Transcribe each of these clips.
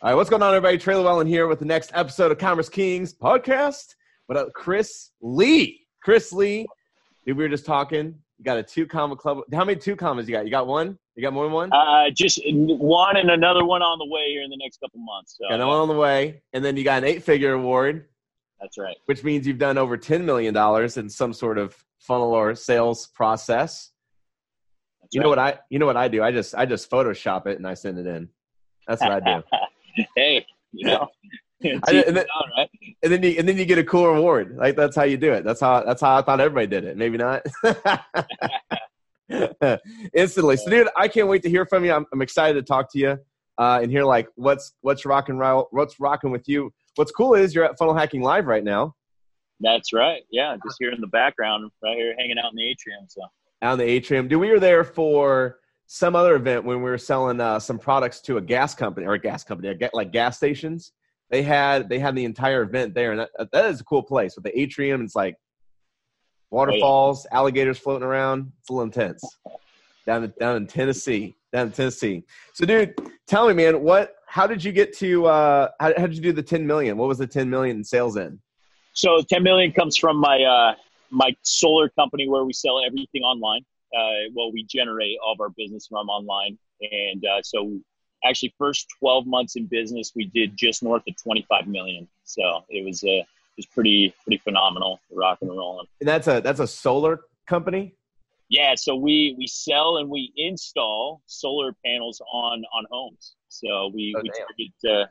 All right, what's going on, everybody? Trey Lewellen here with the next episode of Commerce Kings podcast. But uh, Chris Lee, Chris Lee, dude, we were just talking. You got a two comma club. How many two commas you got? You got one? You got more than one? Uh, just one and another one on the way here in the next couple months. So, got another one on the way, and then you got an eight-figure award. That's right. Which means you've done over ten million dollars in some sort of funnel or sales process. That's you right. know what I? You know what I do? I just I just Photoshop it and I send it in. That's what I do. hey, you know. And, then, right? and then you and then you get a cool reward. Like that's how you do it. That's how that's how I thought everybody did it. Maybe not. Instantly, so dude, I can't wait to hear from you. I'm, I'm excited to talk to you uh, and hear like what's what's rocking what's rocking with you. What's cool is you're at Funnel Hacking Live right now. That's right. Yeah, just here in the background, right here, hanging out in the atrium. So out in the atrium. Dude, we were there for some other event when we were selling uh, some products to a gas company or a gas company, like gas stations. They had they had the entire event there, and that, that is a cool place with the atrium. It's like waterfalls, oh, yeah. alligators floating around. It's a little intense. down in, down in Tennessee, down in Tennessee. So, dude, tell me, man, what? How did you get to? Uh, how, how did you do the ten million? What was the ten million in sales in? So, ten million comes from my uh, my solar company where we sell everything online uh, well, we generate all of our business from online. And uh, so, actually, first 12 months in business, we did just north of 25 million. So it was a uh, it was pretty pretty phenomenal, rock and rolling. And that's a that's a solar company. Yeah, so we we sell and we install solar panels on on homes. So we, oh, we target uh,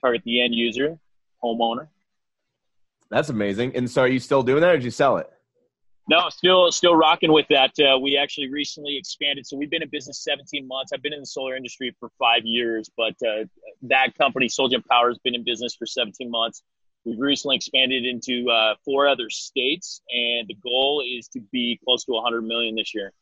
target the end user, homeowner. That's amazing. And so, are you still doing that, or did you sell it? No, still still rocking with that. Uh, we actually recently expanded, so we've been in business 17 months. I've been in the solar industry for five years, but uh, that company, Solgen Power, has been in business for 17 months. We've recently expanded into uh, four other states, and the goal is to be close to 100 million this year.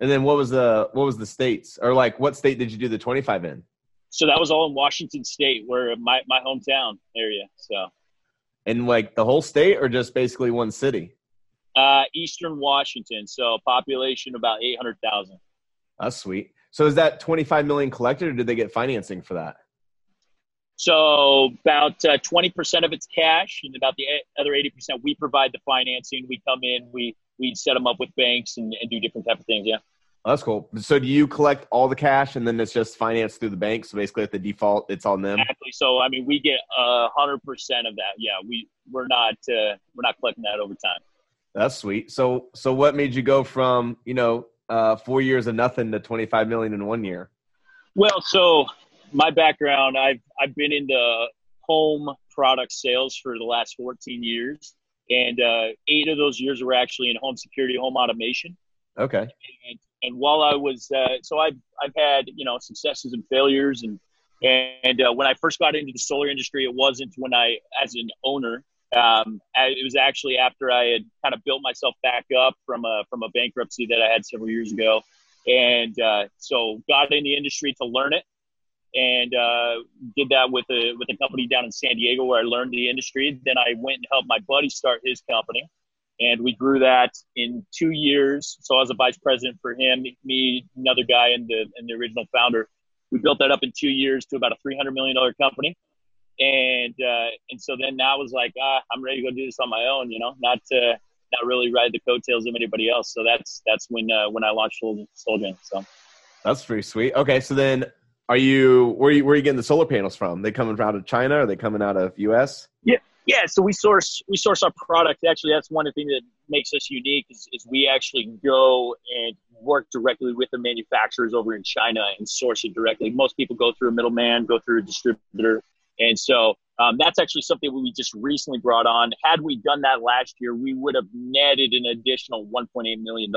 And then what was the what was the states, or like what state did you do the 25 in? So that was all in Washington State, where my my hometown area. So, and like the whole state, or just basically one city? Uh, Eastern Washington, so population about eight hundred thousand. That's sweet. So is that twenty five million collected, or did they get financing for that? So about uh, twenty uh, percent of it's cash, and about the other eighty percent we provide the financing. We come in, we we set them up with banks and, and do different type of things. Yeah. Oh, that's cool. So do you collect all the cash and then it's just financed through the bank? So basically, at the default, it's on them. Exactly. So I mean, we get a hundred percent of that. Yeah, we we're not uh, we're not collecting that over time. That's sweet. So, so what made you go from you know uh, four years of nothing to twenty five million in one year? Well, so my background, I've I've been into home product sales for the last fourteen years, and uh, eight of those years were actually in home security, home automation. Okay. And, and while I was, uh, so I've I've had you know successes and failures, and and uh, when I first got into the solar industry, it wasn't when I, as an owner, um, it was actually after I had kind of built myself back up from a from a bankruptcy that I had several years ago, and uh, so got in the industry to learn it, and uh, did that with a with a company down in San Diego where I learned the industry. Then I went and helped my buddy start his company, and we grew that in two years. So I was a vice president for him, me, another guy, and the and the original founder. We built that up in two years to about a three hundred million dollar company and uh, and so then now was like ah, I'm ready to go do this on my own, you know, not to not really ride the coattails of anybody else. So that's that's when uh, when I launched Solgen. So that's pretty sweet. Okay, so then are you where are you where are you getting the solar panels from? They coming out of China? Or are they coming out of U.S.? Yeah, yeah. So we source we source our product. Actually, that's one of the things that makes us unique is, is we actually go and work directly with the manufacturers over in China and source it directly. Most people go through a middleman, go through a distributor and so um, that's actually something we just recently brought on. Had we done that last year, we would have netted an additional $1.8 million.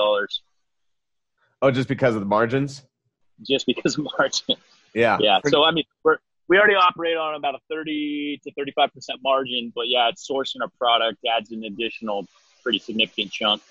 Oh, just because of the margins? Just because of margin. Yeah. Yeah. So, I mean, we're, we already operate on about a 30 to 35% margin, but yeah, it's sourcing a product adds an additional pretty significant chunk.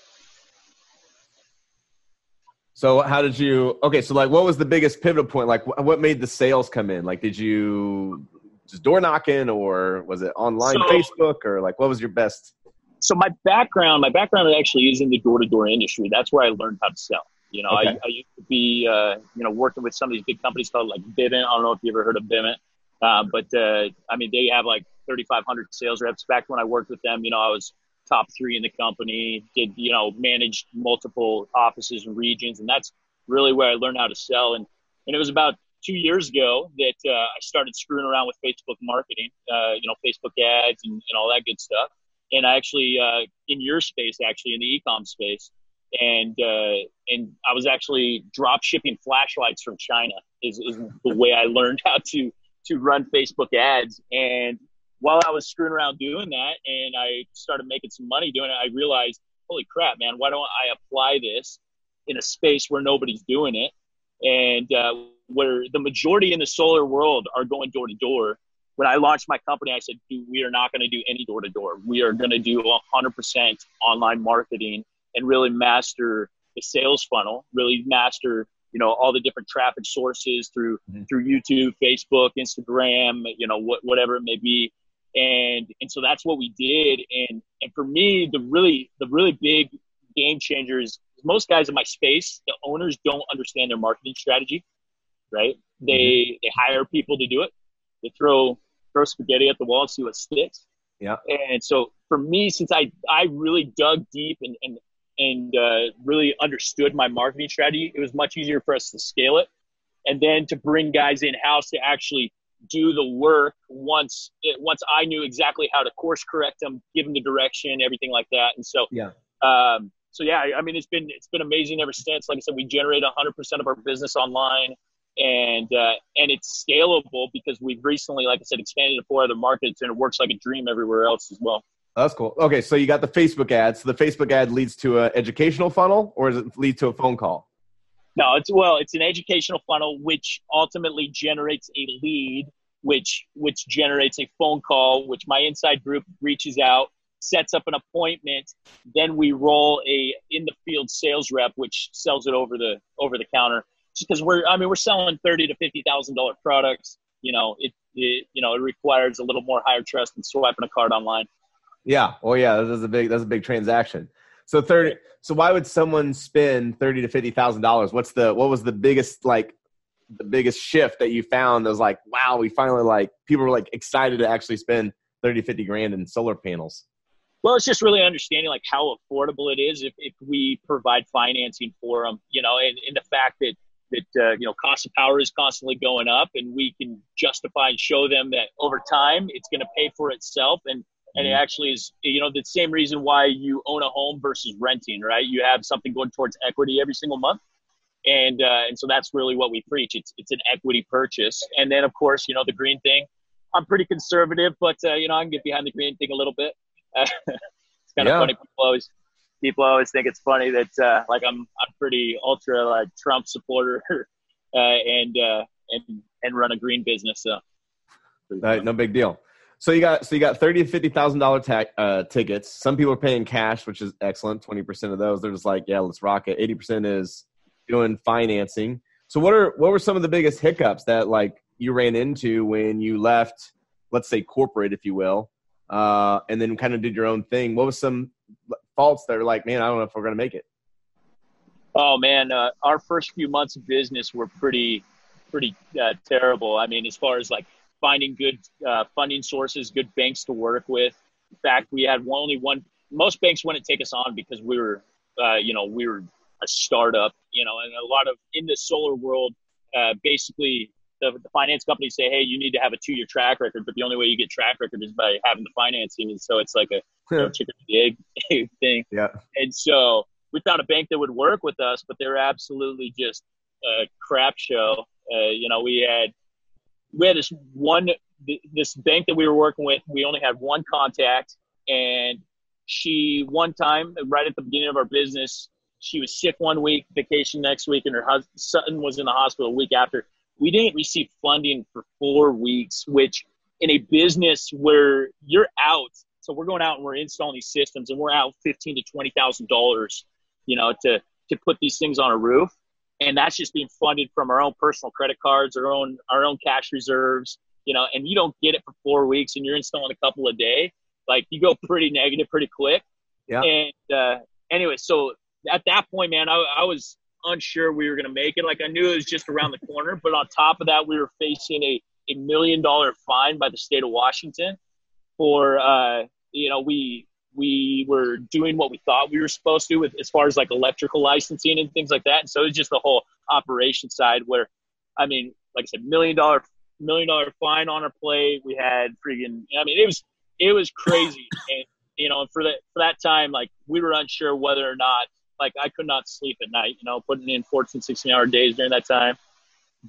So how did you? Okay, so like, what was the biggest pivotal point? Like, what made the sales come in? Like, did you just door knocking or was it online so, Facebook or like what was your best? So my background, my background actually is in the door to door industry. That's where I learned how to sell. You know, okay. I, I, used to be, uh, you know, working with some of these big companies called like Vivint. I don't know if you ever heard of Vivint. Uh, but uh, I mean, they have like 3,500 sales reps. Back when I worked with them, you know, I was top three in the company. Did you know managed multiple offices and regions, and that's really where I learned how to sell. And and it was about two years ago that uh, I started screwing around with Facebook marketing, uh, you know, Facebook ads and, and all that good stuff. And I actually, uh, in your space, actually in the ecom space, and uh, and I was actually drop shipping flashlights from China. Is, is the way I learned how to to run Facebook ads. And while I was screwing around doing that, and I started making some money doing it, I realized, holy crap, man, why don't I apply this in a space where nobody's doing it, and uh, where the majority in the solar world are going door to door. When I launched my company, I said, we are not going to do any door to door. We are going to do 100% online marketing and really master the sales funnel, really master you know all the different traffic sources through mm-hmm. through YouTube, Facebook, Instagram, you know what, whatever it may be, and and so that's what we did. And and for me, the really the really big game changer is most guys in my space, the owners don't understand their marketing strategy, right? They mm-hmm. they hire people to do it. They throw throw spaghetti at the wall and see what sticks. Yeah. And so for me, since I I really dug deep and and and uh, really understood my marketing strategy, it was much easier for us to scale it, and then to bring guys in house to actually do the work once it, once I knew exactly how to course correct them, give them the direction, everything like that. And so yeah. Um, so yeah, I mean, it's been it's been amazing ever since. Like I said, we generate 100% of our business online, and uh, and it's scalable because we've recently, like I said, expanded to four other markets, and it works like a dream everywhere else as well. That's cool. Okay, so you got the Facebook ad. So the Facebook ad leads to an educational funnel, or does it lead to a phone call? No, it's well, it's an educational funnel which ultimately generates a lead, which which generates a phone call, which my inside group reaches out, sets up an appointment, then we roll a in the field sales rep, which sells it over the over the counter. Because we're, I mean, we're selling thirty to fifty thousand dollar products. You know, it, it, you know, it requires a little more higher trust than swiping a card online. Yeah. Oh, yeah. That's a big. That's a big transaction. So thirty. So why would someone spend thirty to fifty thousand dollars? What's the what was the biggest like the biggest shift that you found that was like, wow, we finally like people were like excited to actually spend 30, 50 grand in solar panels? Well, it's just really understanding like how affordable it is if, if we provide financing for them, you know, and, and the fact that that uh, you know cost of power is constantly going up, and we can justify and show them that over time it's going to pay for itself, and and it mm-hmm. actually is you know the same reason why you own a home versus renting, right? You have something going towards equity every single month, and uh, and so that's really what we preach. It's it's an equity purchase, and then of course you know the green thing. I'm pretty conservative, but uh, you know I can get behind the green thing a little bit. it's kind of funny. People always people always think it's funny that uh, like I'm I'm pretty ultra like Trump supporter uh, and uh, and and run a green business. So no big deal. So you got so you got thirty to fifty thousand dollar uh, tickets. Some people are paying cash, which is excellent. Twenty percent of those they're just like, yeah, let's rock it. Eighty percent is doing financing. So what are what were some of the biggest hiccups that like you ran into when you left, let's say corporate, if you will, uh, and then kind of did your own thing. What was some faults that are like, man, I don't know if we're going to make it? Oh man, uh, our first few months of business were pretty, pretty uh, terrible. I mean, as far as like finding good uh, funding sources, good banks to work with. In fact, we had one, only one. Most banks wouldn't take us on because we were, uh, you know, we were a startup. You know, and a lot of in the solar world, uh, basically the, the finance companies say, hey, you need to have a two year track record, but the only way you get track record is by having the financing. And so it's like a chicken and egg thing. Yeah. And so we found a bank that would work with us, but they're absolutely just a crap show. Uh, you know, we had we had this one this bank that we were working with. We only had one contact, and she one time right at the beginning of our business, she was sick one week, vacation next week, and her husband son was in the hospital a week after we didn't receive funding for four weeks, which in a business where you're out, so we're going out and we're installing these systems and we're out fifteen to twenty thousand dollars, you know, to to put these things on a roof. And that's just being funded from our own personal credit cards, our own our own cash reserves, you know, and you don't get it for four weeks and you're installing a couple a day. Like you go pretty negative pretty quick. Yeah. And uh anyway, so at that point, man, I, I was unsure we were going to make it. Like I knew it was just around the corner, but on top of that, we were facing a a million dollar fine by the state of Washington for uh, you know we we were doing what we thought we were supposed to with as far as like electrical licensing and things like that. And so it's just the whole operation side where, I mean, like I said, million dollar million dollar fine on our plate. We had freaking. I mean, it was it was crazy. and you know, for that for that time, like we were unsure whether or not like I could not sleep at night. You know, putting in 14, 16 hour days during that time.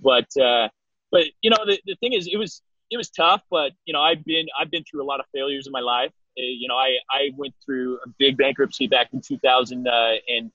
But uh, but you know, the the thing is, it was it was tough. But you know, I've been I've been through a lot of failures in my life. Uh, you know, I I went through a big bankruptcy back in 2000 uh, and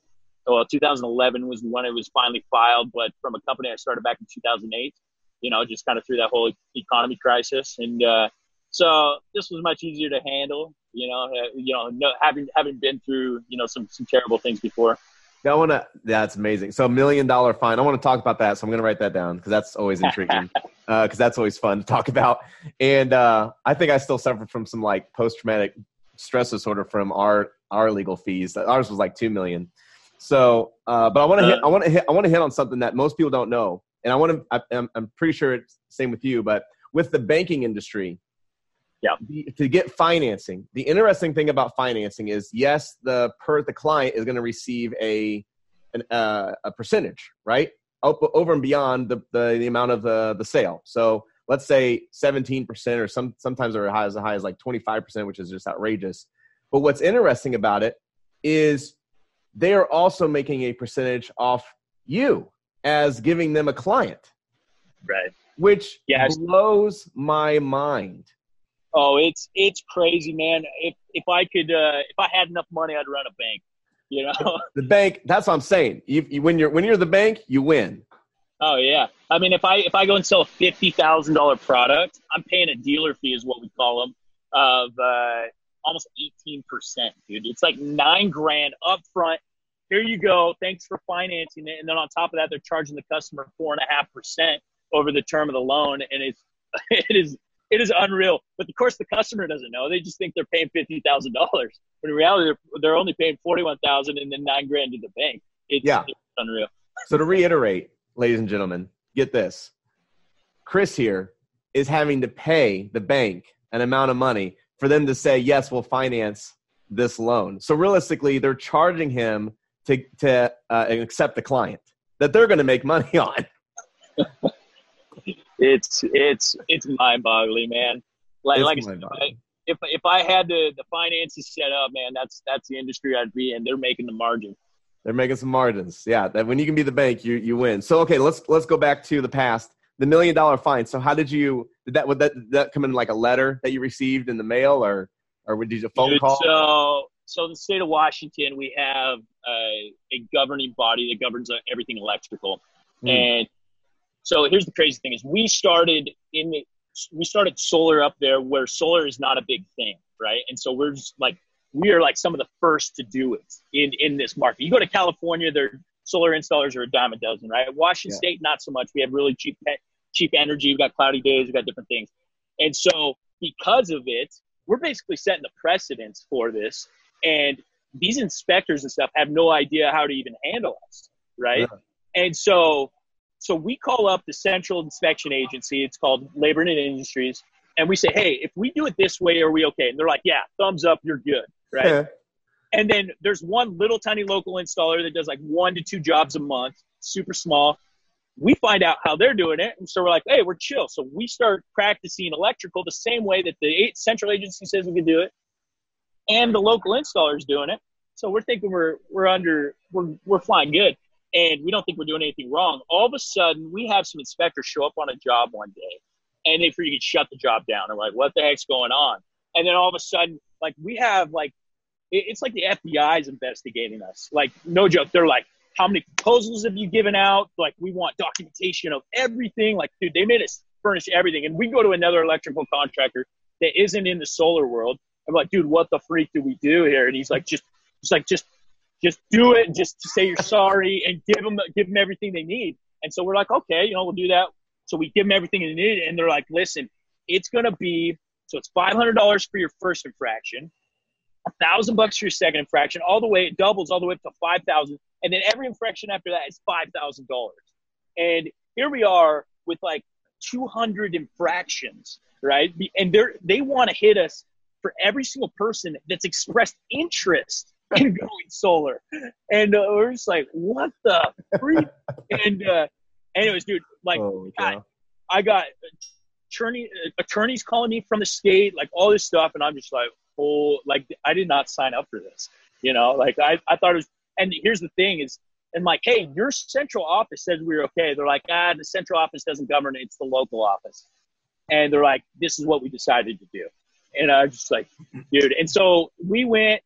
well, 2011 was when it was finally filed, but from a company I started back in 2008. You know, just kind of through that whole economy crisis, and uh, so this was much easier to handle. You know, uh, you know, no, having having been through you know some some terrible things before. I want to. That's amazing. So, million dollar fine. I want to talk about that. So, I'm going to write that down because that's always intriguing. Because uh, that's always fun to talk about. And uh, I think I still suffer from some like post traumatic stress disorder from our our legal fees. Ours was like two million. So, uh, but I want to hit. I want to hit. I want to hit on something that most people don't know. And I want to. I'm, I'm pretty sure it's same with you, but with the banking industry, yeah. To get financing the interesting thing about financing is yes the per the client is going to receive a an, uh, a percentage right? Over and beyond the, the, the amount of the, the sale. So let's say 17% or some sometimes high as high as like 25% which is just outrageous. But what's interesting about it is they are also making a percentage off you as giving them a client. Right. Which yes. blows my mind Oh, it's it's crazy, man. If if I could, uh, if I had enough money, I'd run a bank. You know, the bank. That's what I'm saying. You, you, when you're when you're the bank, you win. Oh yeah. I mean, if I if I go and sell a fifty thousand dollar product, I'm paying a dealer fee, is what we call them, of uh, almost eighteen percent, dude. It's like nine grand up front. Here you go. Thanks for financing it, and then on top of that, they're charging the customer four and a half percent over the term of the loan, and it's it is it is unreal. But of course, the customer doesn't know. They just think they're paying fifty thousand dollars, but in reality, they're, they're only paying forty one thousand and then nine grand to the bank. It's, yeah, it's unreal. So to reiterate, ladies and gentlemen, get this: Chris here is having to pay the bank an amount of money for them to say yes, we'll finance this loan. So realistically, they're charging him to to uh, accept the client that they're going to make money on. It's it's it's mind boggling, man. Like, like I, if if I had the the finances set up, man, that's that's the industry I'd be in. They're making the margin. They're making some margins. Yeah, that when you can be the bank, you you win. So okay, let's let's go back to the past. The million dollar fine. So how did you did that would that did that come in like a letter that you received in the mail or or did you a phone Dude, call? So so in the state of Washington, we have uh, a governing body that governs uh, everything electrical, mm. and so here's the crazy thing: is we started in the, we started solar up there where solar is not a big thing, right? And so we're just like we are like some of the first to do it in in this market. You go to California, their solar installers are a dime a dozen, right? Washington yeah. State, not so much. We have really cheap cheap energy. We've got cloudy days. We've got different things, and so because of it, we're basically setting the precedence for this. And these inspectors and stuff have no idea how to even handle us, right? Yeah. And so so we call up the central inspection agency. It's called Labor and Industries, and we say, "Hey, if we do it this way, are we okay?" And they're like, "Yeah, thumbs up, you're good." Right. Yeah. And then there's one little tiny local installer that does like one to two jobs a month, super small. We find out how they're doing it, and so we're like, "Hey, we're chill." So we start practicing electrical the same way that the central agency says we can do it, and the local installer is doing it. So we're thinking we're we're under we're we're flying good and we don't think we're doing anything wrong. All of a sudden, we have some inspectors show up on a job one day, and they freaking shut the job down. And like, what the heck's going on? And then all of a sudden, like we have like it's like the FBI is investigating us. Like no joke, they're like, how many proposals have you given out? Like we want documentation of everything. Like dude, they made us furnish everything, and we go to another electrical contractor that isn't in the solar world. I'm like, dude, what the freak do we do here? And he's like, just, just like, just just do it just say you're sorry and give them give them everything they need. And so we're like, okay, you know, we'll do that. So we give them everything they need, and they're like, listen, it's gonna be so it's five hundred dollars for your first infraction, a thousand bucks for your second infraction, all the way it doubles all the way up to five thousand, and then every infraction after that is five thousand dollars. And here we are with like 200 infractions, right? And they're they want to hit us for every single person that's expressed interest in going solar. And uh, we're just like, what the freak? and uh, anyways, dude, like, oh, God, I got attorney attorneys calling me from the state, like all this stuff, and I'm just like, oh, like I did not sign up for this. You know, like I, I thought it was. And here's the thing: is and like, hey, your central office says we are okay. They're like, ah, the central office doesn't govern; it's the local office. And they're like, this is what we decided to do. And I was just like, dude. And so we went.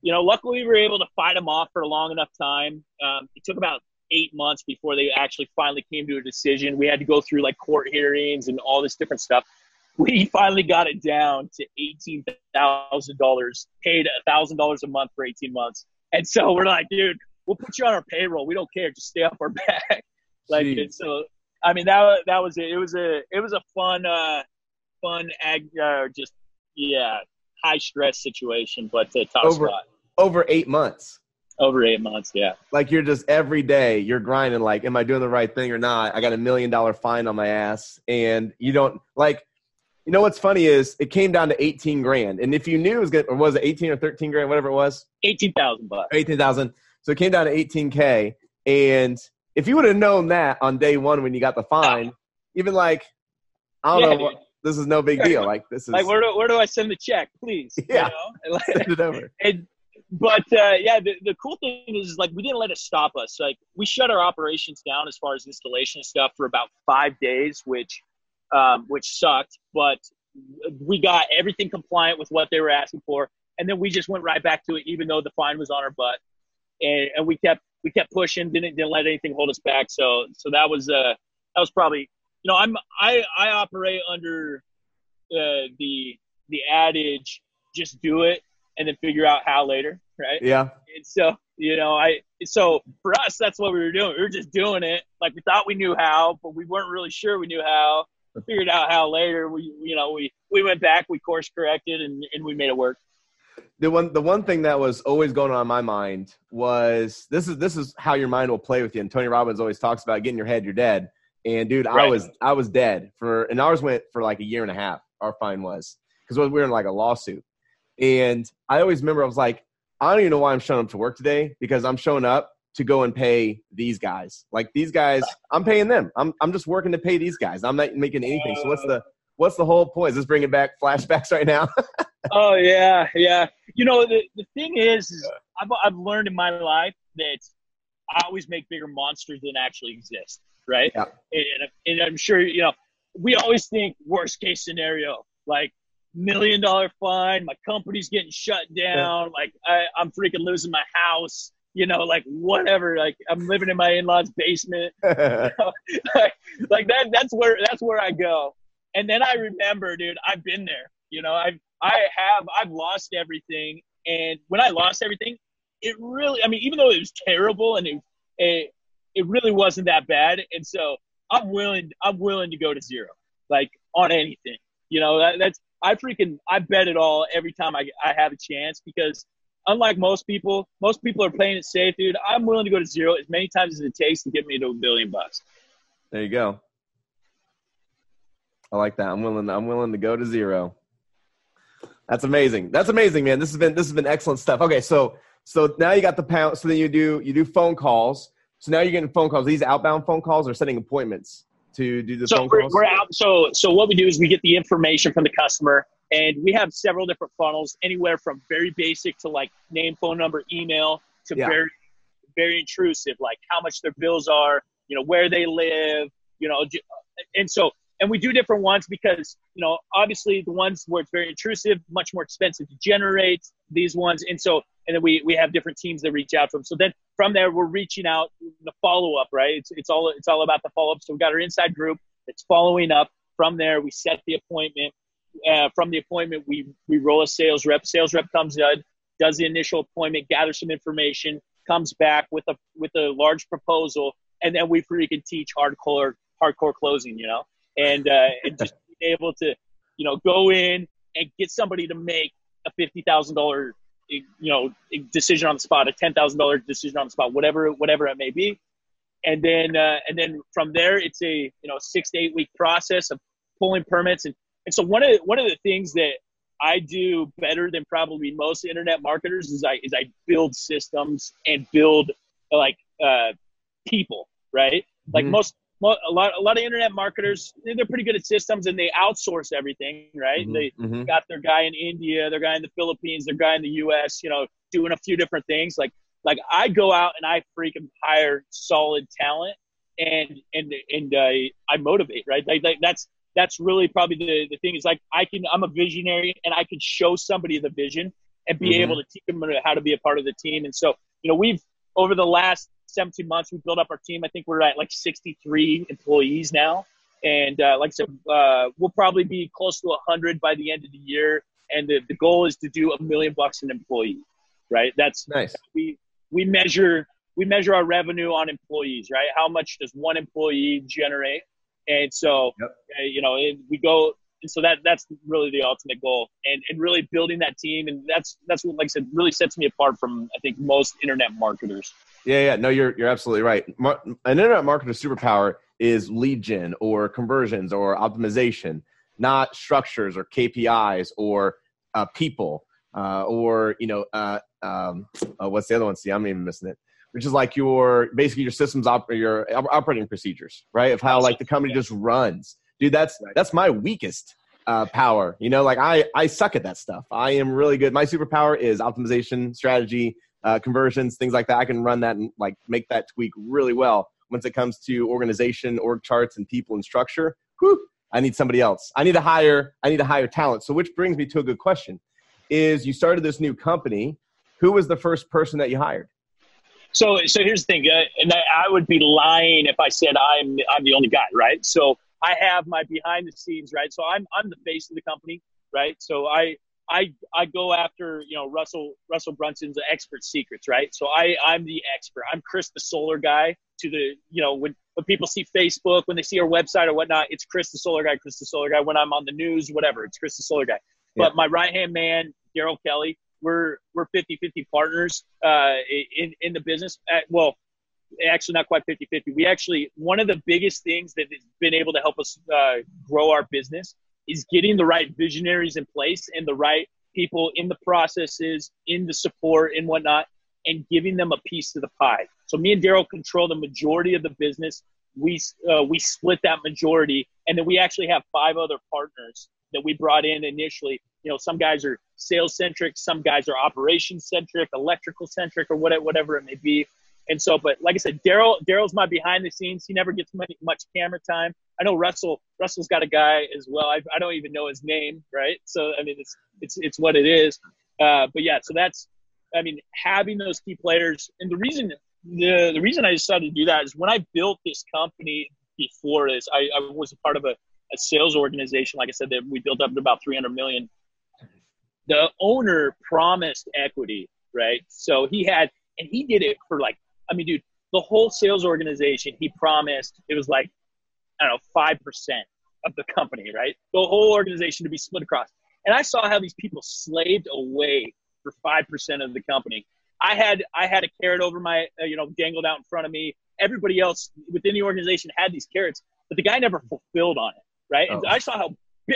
You know, luckily we were able to fight them off for a long enough time. Um, it took about eight months before they actually finally came to a decision. We had to go through like court hearings and all this different stuff. We finally got it down to eighteen thousand dollars, paid a thousand dollars a month for eighteen months. And so we're like, dude, we'll put you on our payroll. We don't care. Just stay off our back. like so. I mean that that was it. It was a it was a fun uh fun ag uh, just yeah high stress situation, but top over, spot. Over eight months. Over eight months, yeah. Like you're just every day you're grinding. Like, am I doing the right thing or not? I got a million dollar fine on my ass, and you don't like. You know what's funny is it came down to eighteen grand, and if you knew it was good, or was it eighteen or thirteen grand, whatever it was? Eighteen thousand bucks. Eighteen thousand. So it came down to eighteen k, and if you would have known that on day one when you got the fine, even like I don't yeah, know. What, this is no big deal. Like this is like where do, where do I send the check, please? Yeah, you know? send it over. and but uh, yeah, the, the cool thing is, is like we didn't let it stop us. Like we shut our operations down as far as installation stuff for about five days, which um, which sucked. But we got everything compliant with what they were asking for, and then we just went right back to it, even though the fine was on our butt. And, and we kept we kept pushing, didn't didn't let anything hold us back. So so that was uh that was probably know I'm I I operate under uh, the the adage just do it and then figure out how later, right? Yeah. And so, you know, I so for us, that's what we were doing. We were just doing it like we thought we knew how, but we weren't really sure we knew how. We figured out how later. We, you know, we we went back, we course corrected, and and we made it work. The one the one thing that was always going on in my mind was this is this is how your mind will play with you. And Tony Robbins always talks about getting your head, you're dead. And dude, right. I was I was dead for and ours went for like a year and a half. Our fine was because we were in like a lawsuit. And I always remember I was like, I don't even know why I'm showing up to work today because I'm showing up to go and pay these guys. Like these guys, I'm paying them. I'm I'm just working to pay these guys. I'm not making anything. So what's the uh. what's the whole point? Is this bringing back flashbacks right now? oh yeah, yeah. You know the the thing is, is I've I've learned in my life that I always make bigger monsters than actually exist. Right. Yeah. And, and I'm sure you know we always think worst case scenario like million dollar fine. My company's getting shut down. Like I, I'm freaking losing my house. You know, like whatever. Like I'm living in my in-laws' basement. like, like that. That's where that's where I go. And then I remember, dude, I've been there. You know, I've I have I've lost everything. And when I lost everything, it really. I mean, even though it was terrible and it it, it really wasn't that bad. And so I'm willing. I'm willing to go to zero, like on anything. You know, that, that's I freaking I bet it all every time I I have a chance because unlike most people, most people are playing it safe, dude. I'm willing to go to zero as many times as it takes to get me to a billion bucks. There you go. I like that. I'm willing. I'm willing to go to zero. That's amazing. That's amazing, man. This has been this has been excellent stuff. Okay, so so now you got the pound. So then you do you do phone calls. So now you're getting phone calls. These outbound phone calls are setting appointments to do the so phone we're, calls? We're out. So so what we do is we get the information from the customer, and we have several different funnels, anywhere from very basic to like name, phone number, email, to yeah. very very intrusive, like how much their bills are, you know, where they live, you know, and so and we do different ones because you know obviously the ones where it's very intrusive much more expensive to generate these ones. And so and then we we have different teams that reach out to them so then from there we're reaching out the follow up right? It's, it's all it's all about the follow up so we got our inside group that's following up. From there we set the appointment. Uh, from the appointment we we roll a sales rep. Sales rep comes in does the initial appointment gathers some information comes back with a with a large proposal and then we freaking teach hardcore hardcore closing you know and uh, and just being able to you know go in and get somebody to make a fifty thousand dollar you know decision on the spot, a ten thousand dollar decision on the spot, whatever whatever it may be. and then uh, and then from there it's a you know six to eight week process of pulling permits and and so one of one of the things that I do better than probably most internet marketers is I is I build systems and build like uh, people right like mm-hmm. most a lot a lot of internet marketers they're pretty good at systems and they outsource everything right mm-hmm. they mm-hmm. got their guy in India their guy in the Philippines their guy in the US you know doing a few different things like like I go out and I freaking hire solid talent and and and uh, I motivate right like, like that's that's really probably the, the thing is like I can I'm a visionary and I can show somebody the vision and be mm-hmm. able to teach them how to be a part of the team and so you know we've over the last 17 months we built up our team I think we're at like 63 employees now and uh, like I said uh, we'll probably be close to 100 by the end of the year and the, the goal is to do a million bucks an employee right that's nice we we measure we measure our revenue on employees, right? How much does one employee generate? And so, yep. uh, you know, we go, and so that that's really the ultimate goal, and and really building that team, and that's that's what, like I said, really sets me apart from I think most internet marketers. Yeah, yeah, no, you're you're absolutely right. Mar- an internet marketer's superpower is lead gen or conversions or optimization, not structures or KPIs or uh, people uh, or you know uh, um, uh, what's the other one? See, I'm even missing it. Which is like your basically your systems op- your operating procedures, right? Of how like the company just runs, dude. That's that's my weakest uh, power. You know, like I I suck at that stuff. I am really good. My superpower is optimization, strategy, uh, conversions, things like that. I can run that and like make that tweak really well. Once it comes to organization, org charts, and people and structure, whew, I need somebody else. I need to hire. I need to hire talent. So, which brings me to a good question: Is you started this new company who was the first person that you hired? So, so here's the thing, uh, and I, I, would be lying if I said I'm I'm the only guy, right? So I have my behind the scenes, right? So I'm I'm the face of the company, right? So I I I go after you know Russell Russell Brunson's expert secrets, right? So I I'm the expert. I'm Chris the Solar guy. To the you know when when people see Facebook, when they see our website or whatnot, it's Chris the Solar guy, Chris the Solar guy. When I'm on the news, whatever, it's Chris the Solar guy. Yeah. But my right hand man, Daryl Kelly, we're we're 50-50 partners uh, in in the business. At, well, actually not quite 50-50. We actually one of the biggest things that has been able to help us uh, grow our business is getting the right visionaries in place and the right people in the processes, in the support and whatnot, and giving them a piece of the pie. So me and Daryl control the majority of the business. We uh, we split that majority, and then we actually have five other partners that we brought in initially. You know, some guys are sales centric, some guys are operations centric, electrical centric, or whatever, whatever it may be. And so, but like I said, Daryl Daryl's my behind the scenes. He never gets much, much camera time. I know Russell Russell's got a guy as well. I, I don't even know his name, right? So I mean, it's it's it's what it is. Uh, but yeah, so that's I mean, having those key players, and the reason the the reason I decided to do that is when I built this company before this, I, I was a part of a a sales organization, like I said, that we built up to about 300 million. The owner promised equity, right? So he had, and he did it for like, I mean, dude, the whole sales organization, he promised it was like, I don't know, 5% of the company, right? The whole organization to be split across. And I saw how these people slaved away for 5% of the company. I had I had a carrot over my uh, you know dangled out in front of me. Everybody else within the organization had these carrots, but the guy never fulfilled on it right? Oh. And I saw how,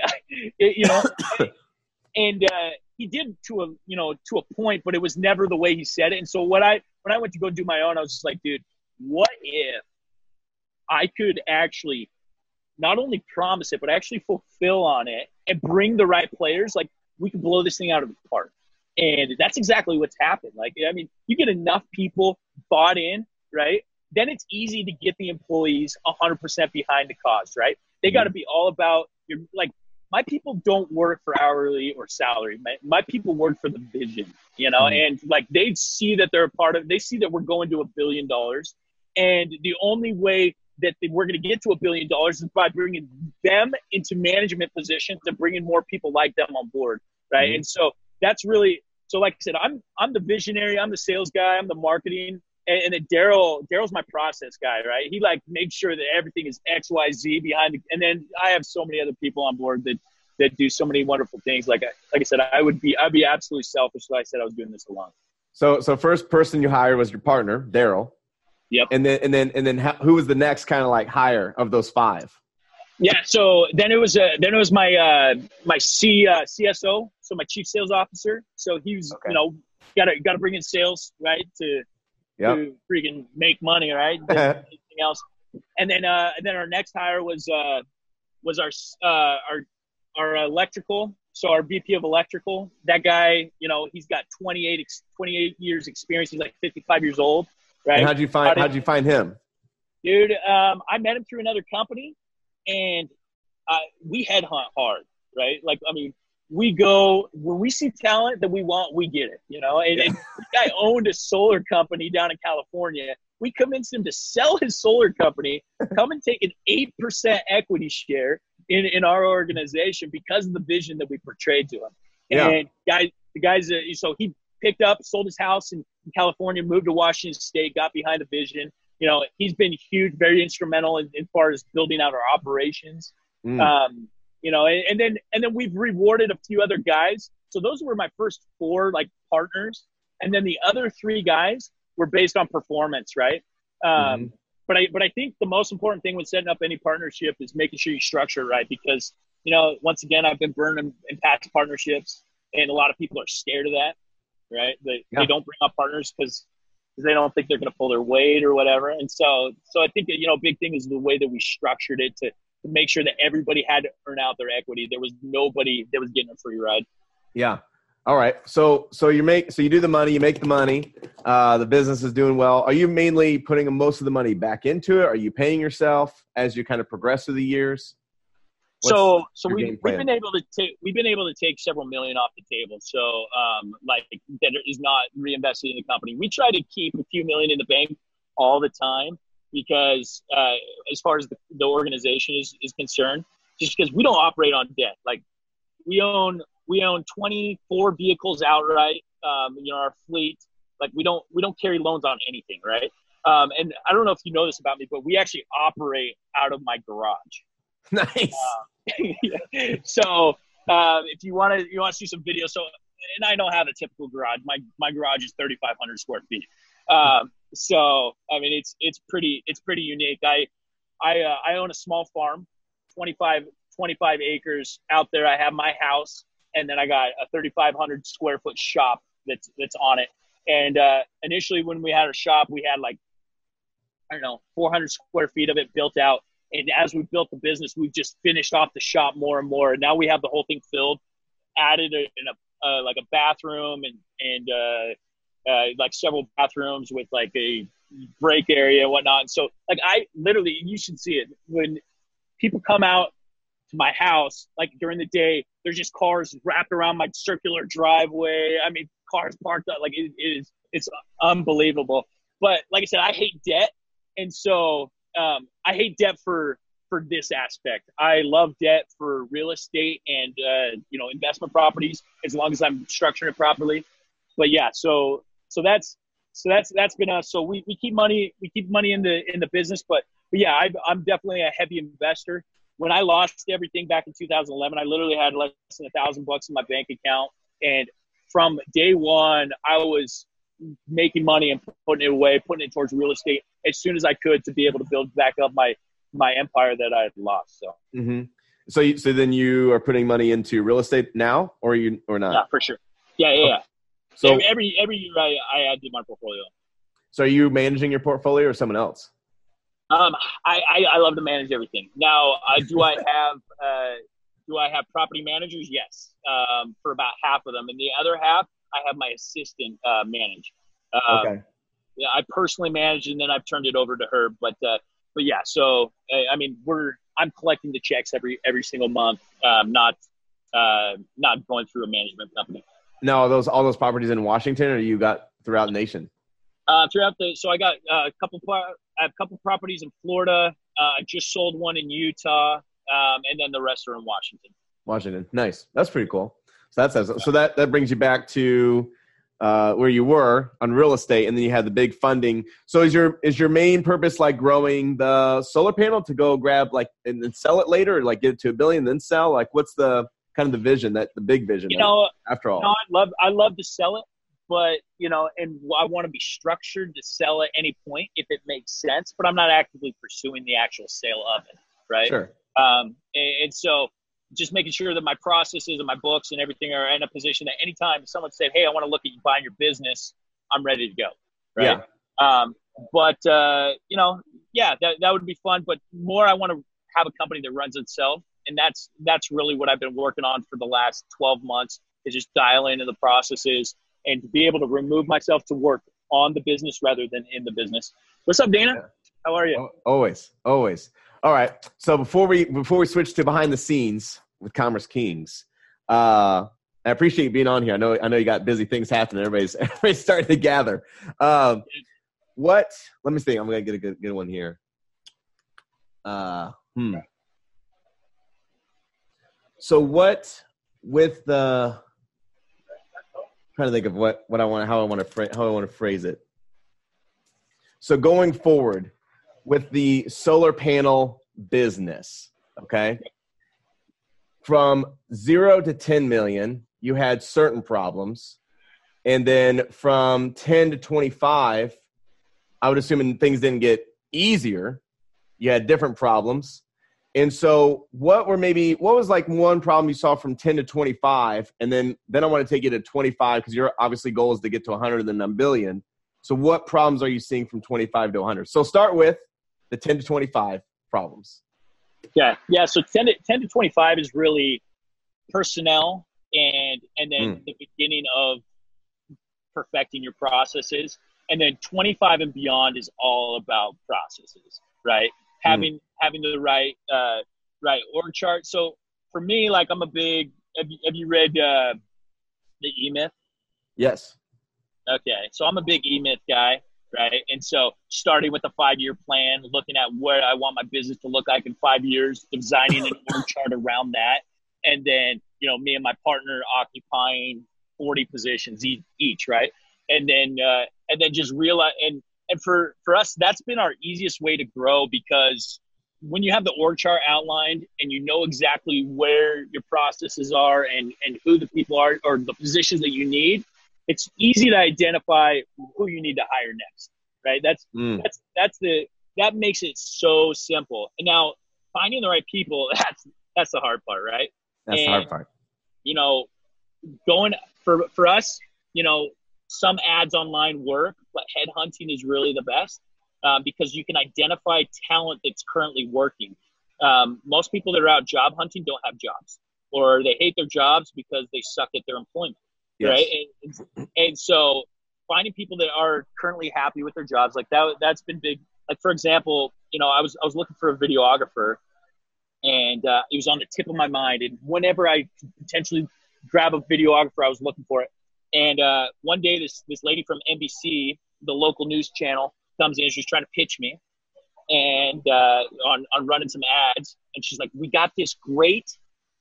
you know, and uh, he did to a you know to a point, but it was never the way he said it. And so what I when I went to go do my own, I was just like, dude, what if I could actually not only promise it, but actually fulfill on it and bring the right players? Like we could blow this thing out of the park. And that's exactly what's happened. Like, I mean, you get enough people bought in, right? Then it's easy to get the employees 100% behind the cause, right? They got to mm-hmm. be all about your like. My people don't work for hourly or salary. My, my people work for the vision, you know, mm-hmm. and like they see that they're a part of. They see that we're going to a billion dollars, and the only way that they, we're going to get to a billion dollars is by bringing them into management positions and bringing more people like them on board, right? Mm-hmm. And so that's really so. Like I said, I'm I'm the visionary. I'm the sales guy. I'm the marketing and, and then Daryl, Daryl's my process guy, right? He like makes sure that everything is X, Y, Z behind. The, and then I have so many other people on board that that do so many wonderful things. Like I, like I said, I would be I'd be absolutely selfish if I said I was doing this alone. So so first person you hired was your partner, Daryl. Yep. And then and then and then how, who was the next kind of like hire of those five? Yeah. So then it was uh, then it was my uh, my C uh, CSO, so my chief sales officer. So he was Okay. you know got to got to bring in sales right to Yep. to freaking make money right. Anything else. And then uh, and then our next hire was uh, was our s- uh, our our electrical. So our VP of electrical, that guy, you know, he's got 28, 28 years experience. He's like 55 years old, right? And how'd you find how'd you find him? dude. Um, I met him through another company, and uh, we headhunt hard, right? Like, I mean, we go when we see talent that we want, we get it, you know. And, and the guy owned a solar company down in California. We convinced him to sell his solar company, come and take an eight percent equity share in in our organization because of the vision that we portrayed to him. Yeah. And guy, the guys, uh, so he picked up, sold his house in California, moved to Washington State, got behind the vision you know, he's been huge, very instrumental in, as far as building out our operations. Mm. Um, you know, and, and then and then we've rewarded a few other guys. So those were my first four like partners, and then the other three guys were based on performance, right? Um, Mhm. But I but I think the most important thing when setting up any partnership is making sure you structure it right because you know once again I've been burned in, in past partnerships, and a lot of people are scared of that, right? They Yeah. they don't bring up partners because because they don't think they're going to pull their weight or whatever. And so, so I think that, you know, big thing is the way that we structured it to, to make sure that everybody had to earn out their equity. There was nobody that was getting a free ride. Yeah. All right. So so you make so you do the money, you make the money. Uh, the business is doing well. Are you mainly putting most of the money back into it? Are you paying yourself as you kind of progress through the years? What's so, so we, we've been able to take, we've been able to take several million off the table. So, um, like that is not reinvested in the company. We try to keep a few million in the bank all the time because, uh, as far as the, the organization is, is concerned, just because we don't operate on debt. Like we own, we own 24 vehicles outright. Um, you know, our fleet, like we don't, we don't carry loans on anything. Right. Um, and I don't know if you know this about me, but we actually operate out of my garage. nice. so uh, if you want to you want to see some videos so and i don't have a typical garage my my garage is 3500 square feet um, so i mean it's it's pretty it's pretty unique. I i uh, i own a small farm 25 25 acres out there. I have my house and then i got a 3500 square foot shop that's that's on it. And uh, initially when we had our shop we had like i don't know 400 square feet of it built out. And as we built the business, we've just finished off the shop more and more. And now we have the whole thing filled, added a, in a uh, like a bathroom and and uh, uh, like several bathrooms with like a break area and whatnot. And so like I literally, you should see it when people come out to my house like during the day. There's just cars wrapped around my circular driveway. I mean, cars parked up like it, it is. It's unbelievable. But like I said, I hate debt, and so um, I hate debt for for this aspect. I love debt for real estate and uh, you know investment properties as long as I'm structuring it properly. But yeah, so so that's so that's that's been us. So we, we keep money we keep money in the in the business, but, but yeah, I, I'm definitely a heavy investor. When I lost everything back in 2011, I literally had less than a thousand bucks in my bank account, and from day one, I was making money and putting it away, putting it towards real estate as soon as I could to be able to build back up my my empire that I had lost. So hmm So you, so then you are putting money into real estate now, or you or not? yeah, for sure. Yeah, yeah, yeah. So every, every year I, I to my portfolio. so are you managing your portfolio or someone else? Um, I, I, I love to manage everything. Now, uh, do I have uh, do I have property managers? Yes, um, for about half of them, and the other half I have my assistant uh, manage. Uh, okay. yeah, I personally manage, and then I've turned it over to her. But uh, but yeah, so I I mean, we're I'm collecting the checks every every single month, um, not uh, not going through a management company. Now, are those all those properties in Washington, or you got throughout the nation? Uh, throughout the so I got uh, a couple I have a couple properties in Florida. Uh, I just sold one in Utah, um, and then the rest are in Washington. Washington. Nice. That's pretty cool. So that says so that that brings you back to uh, where you were on real estate, and then you had the big funding. So is your is your main purpose like growing the solar panel to go grab like and then sell it later, or like get it to a billion, then sell? Like what's the kind of the vision that the big vision? You know, after all, no, I love I love to sell it, but you know, and I want to be structured to sell at any point if it makes sense. But I'm not actively pursuing the actual sale of it, right? Sure. Um, and, and so just making sure that my processes and my books and everything are in a position that anytime someone said, "Hey, I want to look at you buying your business," I'm ready to go. Right. Yeah. Um, but uh, you know, yeah, that that would be fun. But more, I want to have a company that runs itself, and that's that's really what I've been working on for the last 12 months. Is just dial into the processes and to be able to remove myself to work on the business rather than in the business. What's up, Dana? Yeah. How are you? Always, always. All right. So before we before we switch to behind the scenes with Commerce Kings, uh, I appreciate you being on here. I know I know you got busy things happening. Everybody's everybody's starting to gather. Um, what? Let me see. I'm gonna get a good good one here. Uh, hmm. So what with the trying to think of what what I want how I want to how I want to phrase it. So going forward with the solar panel business, okay? From 0 to 10 million, you had certain problems. And then from 10 to 25, I would assume things didn't get easier. You had different problems. And so, what were maybe what was like one problem you saw from 10 to 25, and then then I want to take you to 25 because your obviously goal is to get to 100 and then a billion. So, what problems are you seeing from 25 to 100? So, start with the 10 to 25 problems. Yeah, yeah. So 10 to 10 to 25 is really personnel and and then mm. the beginning of perfecting your processes, and then 25 and beyond is all about processes, right? Having mm. having the right uh, right org chart. So for me, like I'm a big. Have you, have you read uh, the E Myth? Yes. Okay, so I'm a big E Myth guy, right? And so starting with a five year plan, looking at what I want my business to look like in five years, designing an org chart around that, and then you know me and my partner occupying 40 positions each, right? And then uh, and then just realize and and for for us that's been our easiest way to grow because when you have the org chart outlined and you know exactly where your processes are and and who the people are or the positions that you need it's easy to identify who you need to hire next right? That's mm. that's that's the that makes it so simple. And now finding the right people that's that's the hard part right? That's and, the hard part. you know going for for us you know some ads online work, but headhunting is really the best uh, because you can identify talent that's currently working. Um, most people that are out job hunting don't have jobs, or they hate their jobs because they suck at their employment, yes. right? And, and so finding people that are currently happy with their jobs, like that, that's been big. Like for example, you know, I was I was looking for a videographer, and uh, it was on the tip of my mind. And whenever I potentially grab a videographer, I was looking for it. And uh, one day, this this lady from NBC, the local news channel, comes in. She's trying to pitch me, and uh, on on running some ads. And she's like, "We got this great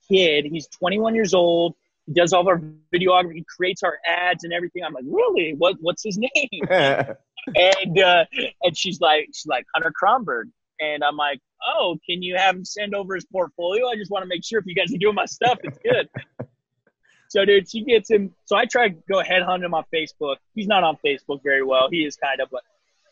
kid. He's 21 years old. He does all of our videography. He creates our ads and everything." I'm like, "Really? What what's his name?" and uh, and she's like, she's like Hunter Kronberg. And I'm like, oh, can you have him send over his portfolio? I just want to make sure if you guys are doing my stuff, it's good. So, dude, she gets him. So I try to go headhunt him on Facebook. He's not on Facebook very well. He is kind of, but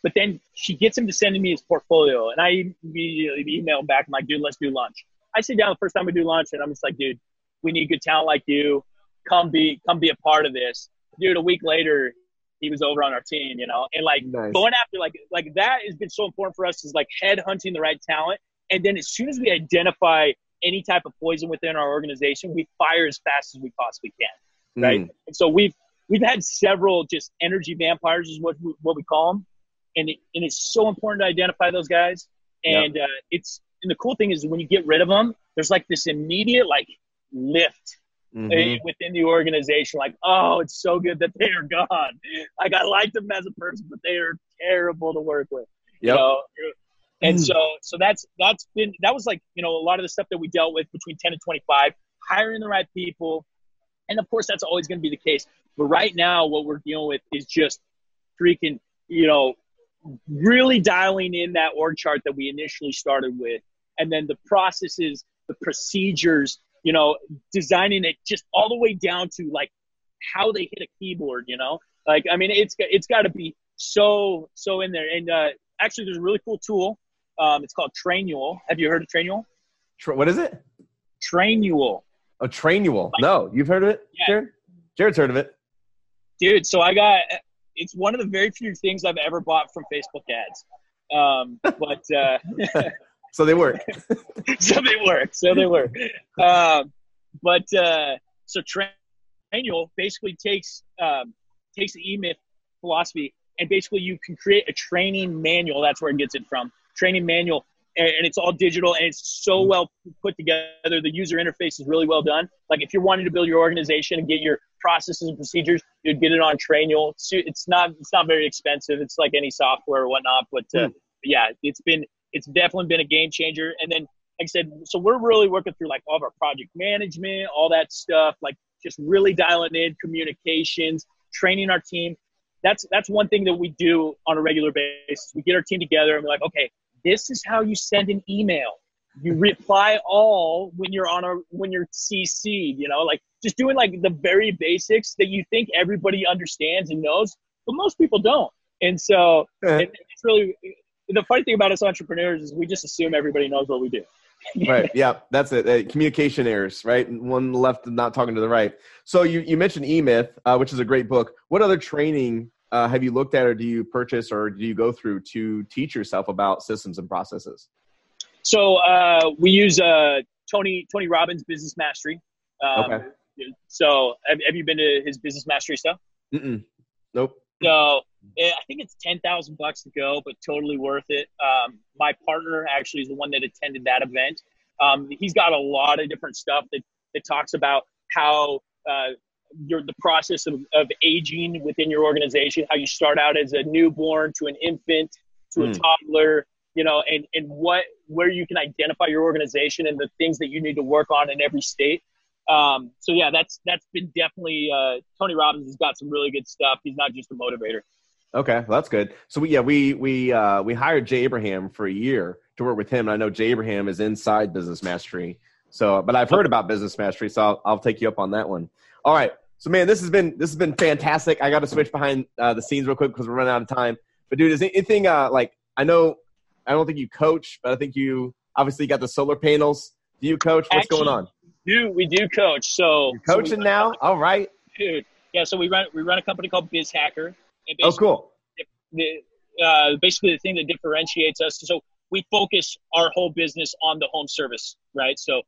but then she gets him to send me his portfolio, and I immediately email back. I'm like, dude, let's do lunch. I sit down the first time we do lunch, and I'm just like, dude, we need good talent like you. Come be come be a part of this, dude. A week later, he was over on our team, you know, and like nice. going after like like that has been so important for us is like head hunting the right talent, and then as soon as we identify any type of poison within our organization, we fire as fast as we possibly can, right? Mm. And so we've we've had several just energy vampires is what we, what we call them, and it, and it's so important to identify those guys. And yep. uh, it's and the cool thing is when you get rid of them, there's like this immediate like lift mm-hmm. within the organization. Like, oh, it's so good that they are gone. Like I like them as a person, but they are terrible to work with. Yep. You know, and mm. so, so that's that's been that was like you know a lot of the stuff that we dealt with between ten and twenty five, hiring the right people, and of course that's always going to be the case. But right now, what we're dealing with is just freaking you know really dialing in that org chart that we initially started with, and then the processes, the procedures, you know, designing it just all the way down to like how they hit a keyboard, you know, Like, I mean, it's it's got to be so so in there. And uh, actually, there's a really cool tool. Um, it's called Trainual. Have you heard of Trainual? Tra- what is it? Trainual. A Trainual. Like, no, you've heard of it, yeah. Jared? Jared's heard of it. Dude, so I got. It's one of the very few things I've ever bought from Facebook ads. Um, but uh, so they work. so they work. So they work. Um, but uh, so Trainual basically takes um, takes the E-Myth philosophy and basically you can create a training manual. That's where it gets it from. Training manual, and, it's all digital and it's so well put together. The user interface is really well done. Like if you're wanting to build your organization and get your processes and procedures, you'd get it on Trainual. It's not it's not very expensive. It's like any software or whatnot. But uh, mm. yeah, it's been it's definitely been a game changer. And then like I said, so we're really working through like all of our project management, all that stuff, like just really dialing in communications, training our team. That's that's one thing that we do on a regular basis. We get our team together and we're like, okay, this is how you send an email. You reply all when you're on a when you're CC'd, you know, like just doing like the very basics that you think everybody understands and knows, but most people don't. And so uh-huh. it, it's really the funny thing about us entrepreneurs is we just assume everybody knows what we do right. Yeah, that's it. Uh, communication errors, right? One left not talking to the right. So you, you mentioned E-Myth, uh, which is a great book. What other training uh, have you looked at or do you purchase or do you go through to teach yourself about systems and processes? So uh, we use uh, Tony Tony Robbins Business Mastery. Um, okay. So have, have you been to his Business Mastery stuff? Mm-mm. Nope. So I think it's ten thousand bucks to go, but totally worth it. Um, my partner actually is the one that attended that event. Um, he's got a lot of different stuff that that talks about how uh, your the process of, of aging within your organization, how you start out as a newborn to an infant to mm. a hmm. toddler, you know, and and what where you can identify your organization and the things that you need to work on in every state. Um, so yeah, that's that's been definitely uh, Tony Robbins has got some really good stuff. He's not just a motivator. Okay, well, that's good. So we yeah we we uh, we hired Jay Abraham for a year to work with him. And I know Jay Abraham is inside Business Mastery. So, but I've heard about Business Mastery, so I'll, I'll take you up on that one. All right. So, man, this has been this has been fantastic. I got to switch behind uh, the scenes real quick because we're running out of time. But dude, is anything uh, like I know I don't think you coach, but I think you obviously got the solar panels. Do you coach? What's Actually, going on? Do we do coach? So You're coaching so now? All right, dude. Yeah. So we run we run a company called BizHacker. Oh, cool. The, uh, basically, the thing that differentiates us. So we focus our whole business on the home service, right? So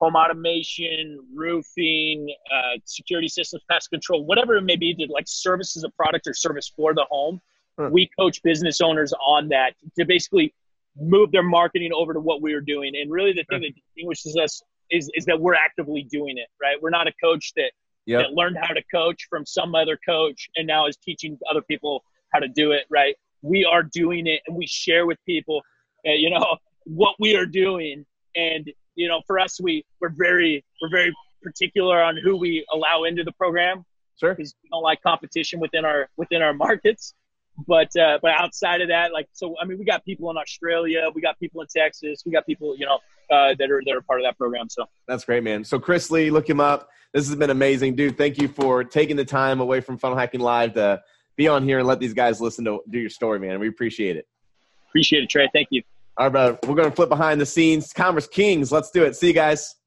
home automation, roofing, uh, security systems, pest control, whatever it may be, to like service as a product or service for the home. Huh. We coach business owners on that to basically move their marketing over to what we are doing. And really, the thing huh. that distinguishes us is is that we're actively doing it. Right? We're not a coach that yep. that learned how to coach from some other coach and now is teaching other people how to do it. Right? We are doing it, and we share with people uh, you know what we are doing and you know for us we we're very we're very particular on who we allow into the program. Sure. Because we don't like competition within our within our markets. But uh, but outside of that like so i mean we got people in australia we got people in texas we got people you know uh, that are that are part of that program so. That's great man. So chris lee look him up. This has been amazing. Dude thank you for taking the time away from funnel hacking live to be on here and let these guys listen to do your story man. We appreciate it. Appreciate it, Trey. Thank you. All right, brother. We're going to flip behind the scenes. Commerce Kings. Let's do it. See you guys.